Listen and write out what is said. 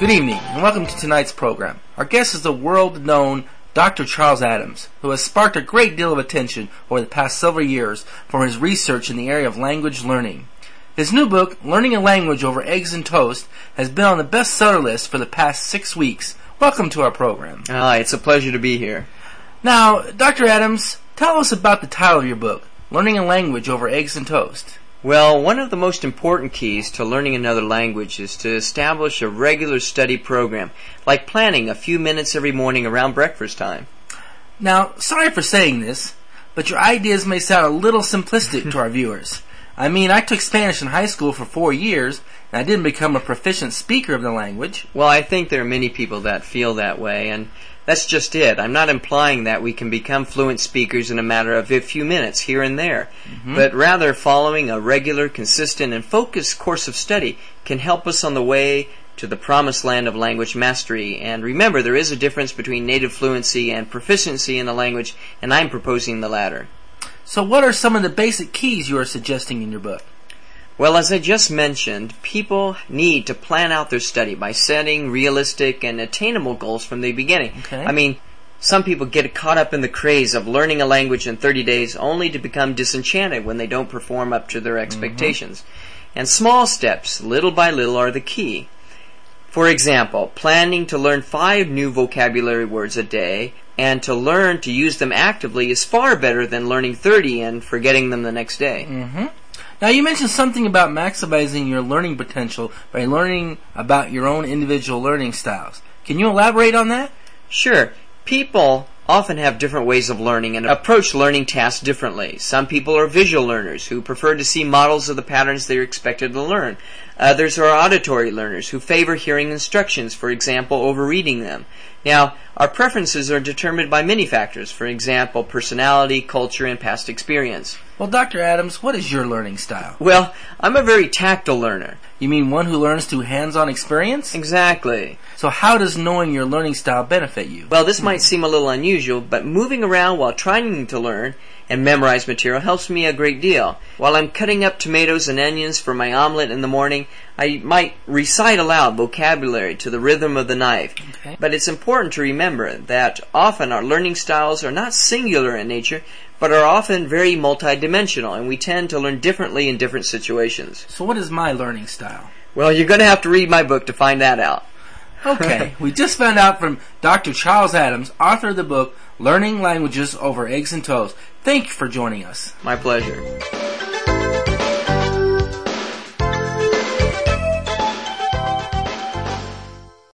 Good evening, and welcome to tonight's program. Our guest is the world-known Dr. Charles Adams, who has sparked a great deal of attention over the past several years for his research in the area of language learning. His new book, Learning a Language Over Eggs and Toast, has been on the bestseller list for the past six weeks. Welcome to our program. Hi, it's a pleasure to be here. Now, Dr. Adams, tell us about the title of your book, Learning a Language Over Eggs and Toast. Well, one of the most important keys to learning another language is to establish a regular study program, like planning a few minutes every morning around breakfast time. Now, sorry for saying this, but your ideas may sound a little simplistic to our viewers. I mean, I took Spanish in high school for four years, I didn't become a proficient speaker of the language. Well, I think there are many people that feel that way, and that's just it. I'm not implying that we can become fluent speakers in a matter of a few minutes here and there, mm-hmm. but rather following a regular, consistent, and focused course of study can help us on the way to the promised land of language mastery. And remember, there is a difference between native fluency and proficiency in the language, and I'm proposing the latter. So, what are some of the basic keys you are suggesting in your book? Well, as I just mentioned, people need to plan out their study by setting realistic and attainable goals from the beginning. Okay. I mean, some people get caught up in the craze of learning a language in 30 days only to become disenchanted when they don't perform up to their expectations. Mm-hmm. And small steps, little by little, are the key. For example, planning to learn five new vocabulary words a day and to learn to use them actively is far better than learning 30 and forgetting them the next day. Mm-hmm. Now, you mentioned something about maximizing your learning potential by learning about your own individual learning styles. Can you elaborate on that? Sure. People often have different ways of learning and approach learning tasks differently. Some people are visual learners who prefer to see models of the patterns they're expected to learn. Others are auditory learners who favor hearing instructions, for example, over reading them. Now, our preferences are determined by many factors, for example, personality, culture, and past experience. Well, Dr. Adams, what is your learning style? Well, I'm a very tactile learner. You mean one who learns through hands-on experience? Exactly. So how does knowing your learning style benefit you? Well, this might seem a little unusual, but moving around while trying to learn and memorize material helps me a great deal. While I'm cutting up tomatoes and onions for my omelet in the morning, I might recite aloud vocabulary to the rhythm of the knife. Okay. But it's important to remember that often our learning styles are not singular in nature, but are often very multidimensional, and we tend to learn differently in different situations. So what is my learning style? Well, you're going to have to read my book to find that out. Okay, we just found out from Dr. Charles Adams, author of the book Learning Languages Over Eggs and Toast. Thank you for joining us. My pleasure.